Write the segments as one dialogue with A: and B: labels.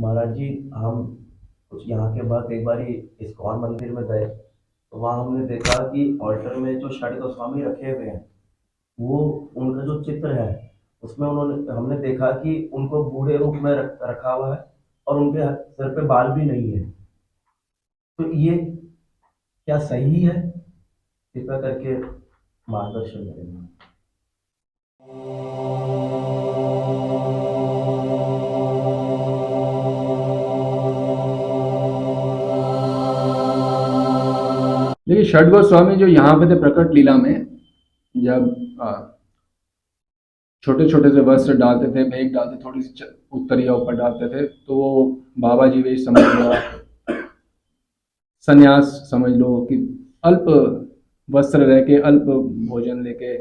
A: महाराज जी हम कुछ यहाँ के बाद एक बार इस्कॉन मंदिर में गए तो वहाँ हमने देखा कि ऑल्टर में जो षड गोस्वामी रखे हुए हैं वो उनका जो चित्र है उसमें उन्होंने हमने देखा कि उनको बूढ़े रूप में रख, हुआ है और उनके सर पे बाल भी नहीं है। तो ये क्या सही है? कृपया करके मार्गदर्शन करेंगे
B: षड गोस्वामी जो यहाँ पे थे प्रकट लीला में, जब छोटे छोटे से वस्त्र डालते थे, मेघ डालते, थोड़ी सी उत्तरिया ऊपर डालते थे तो वो बाबा जी वेश समझ लो, संन्यास समझ लो कि अल्प वस्त्र रह के अल्प भोजन लेके,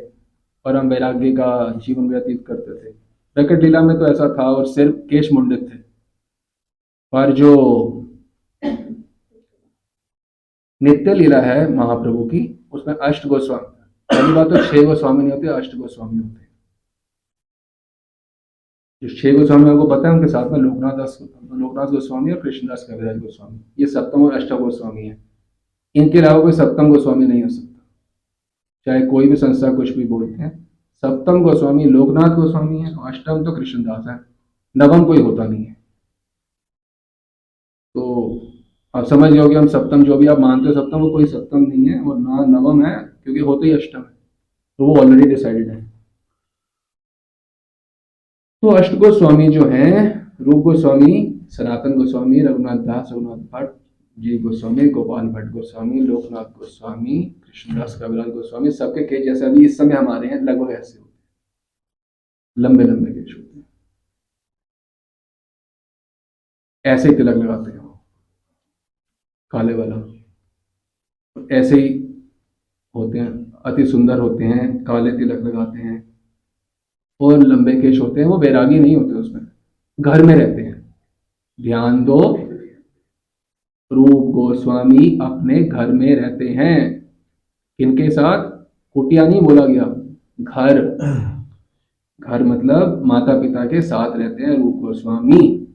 B: परम वैराग्य का जीवन व्यतीत करते थे। प्रकट लीला में तो ऐसा था और सिर्फ़ केश मुंडित थे। पर जो नित्य लीला है महाप्रभु की, उसमें अष्ट गोस्वामी पहली बात तो छह गोस्वामी नहीं होते, अष्ट गोस्वामी होते जो छह गोस्वामी आपको पता है, उनके साथ में लोकनाथ दास, लोकनाथ गोस्वामी और कृष्णदास कविराज गोस्वामी, ये सप्तम और अष्टम गोस्वामी है। इनके अलावा कोई सप्तम गोस्वामी नहीं हो सकता। चाहे कोई भी संस्था कुछ भी बोलते हैं, सप्तम गोस्वामी लोकनाथ गोस्वामी है अष्टम तो कृष्णदास है। नवम कोई होता नहीं है। तो आप समझ गए हम सप्तम जो भी आप मानते हो सप्तम, वो कोई सप्तम नहीं है और ना नवम है, क्योंकि होते ही अष्टम है तो वो ऑलरेडी डिसाइडेड है। तो अष्ट गोस्वामी जो है, रूप गोस्वामी, सनातन गोस्वामी, रघुनाथ दास, रघुनाथ भट्ट, जी गोस्वामी, गोपाल भट्ट गोस्वामी, लोकनाथ गोस्वामी, कृष्णदास कविराज गोस्वामी, सबके केस जैसे अभी इस समय हमारे हैं लगभग ऐसे होते हैं। लंबे लंबे केस होते हैं। ऐसे तिलक लगाते हैं। काले वाला। ऐसे ही होते हैं, अति सुंदर होते हैं, काले तिलक लगाते हैं और लंबे केश होते हैं, वो बैरागी नहीं होते उसमें, घर में रहते हैं। ध्यान दो, रूप गोस्वामी अपने घर में रहते हैं। किनके साथ? कुटिया नहीं बोला गया, घर। घर मतलब माता पिता के साथ रहते हैं रूप गोस्वामी।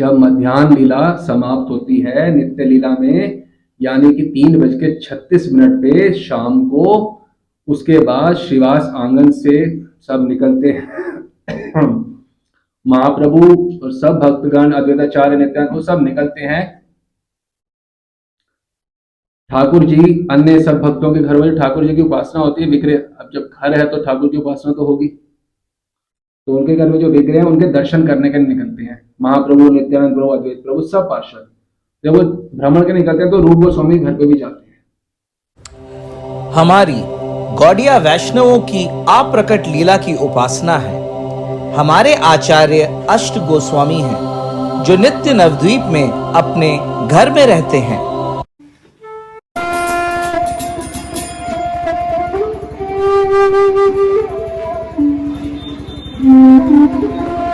B: जब मध्यान्ह लीला समाप्त होती है, नित्य लीला में, यानी कि तीन बज के छत्तीस मिनट पे शाम को, उसके बाद श्रीवास आँगन से सब निकलते हैं। महाप्रभु और सब भक्तगण, अद्वैताचार्य, नित्यानंद, वो सब निकलते हैं। ठाकुर जी, अन्य सब भक्तों के घर में, ठाकुर जी की उपासना होती है विग्रह अब जब घर है तो ठाकुर की उपासना तो होगी। तो उनके घर में जो विग्रह हैं, उनके दर्शन करने के निकलते हैं। महाप्रभु, नित्यानंद प्रभु, अद्वैत प्रभु, सब पार्षद। जब वो भ्रमण के निकलते हैं तो रूप गोस्वामी घर पे भी जाते हैं।
C: हमारी गौड़िया वैष्णवों की अप्रकट लीला की उपासना है। हमारे आचार्य अष्ट गोस्वामी हैं, जो नित्य नवद्वीप में अपने घर में रहते हैं। Thank you.
D: Thank you.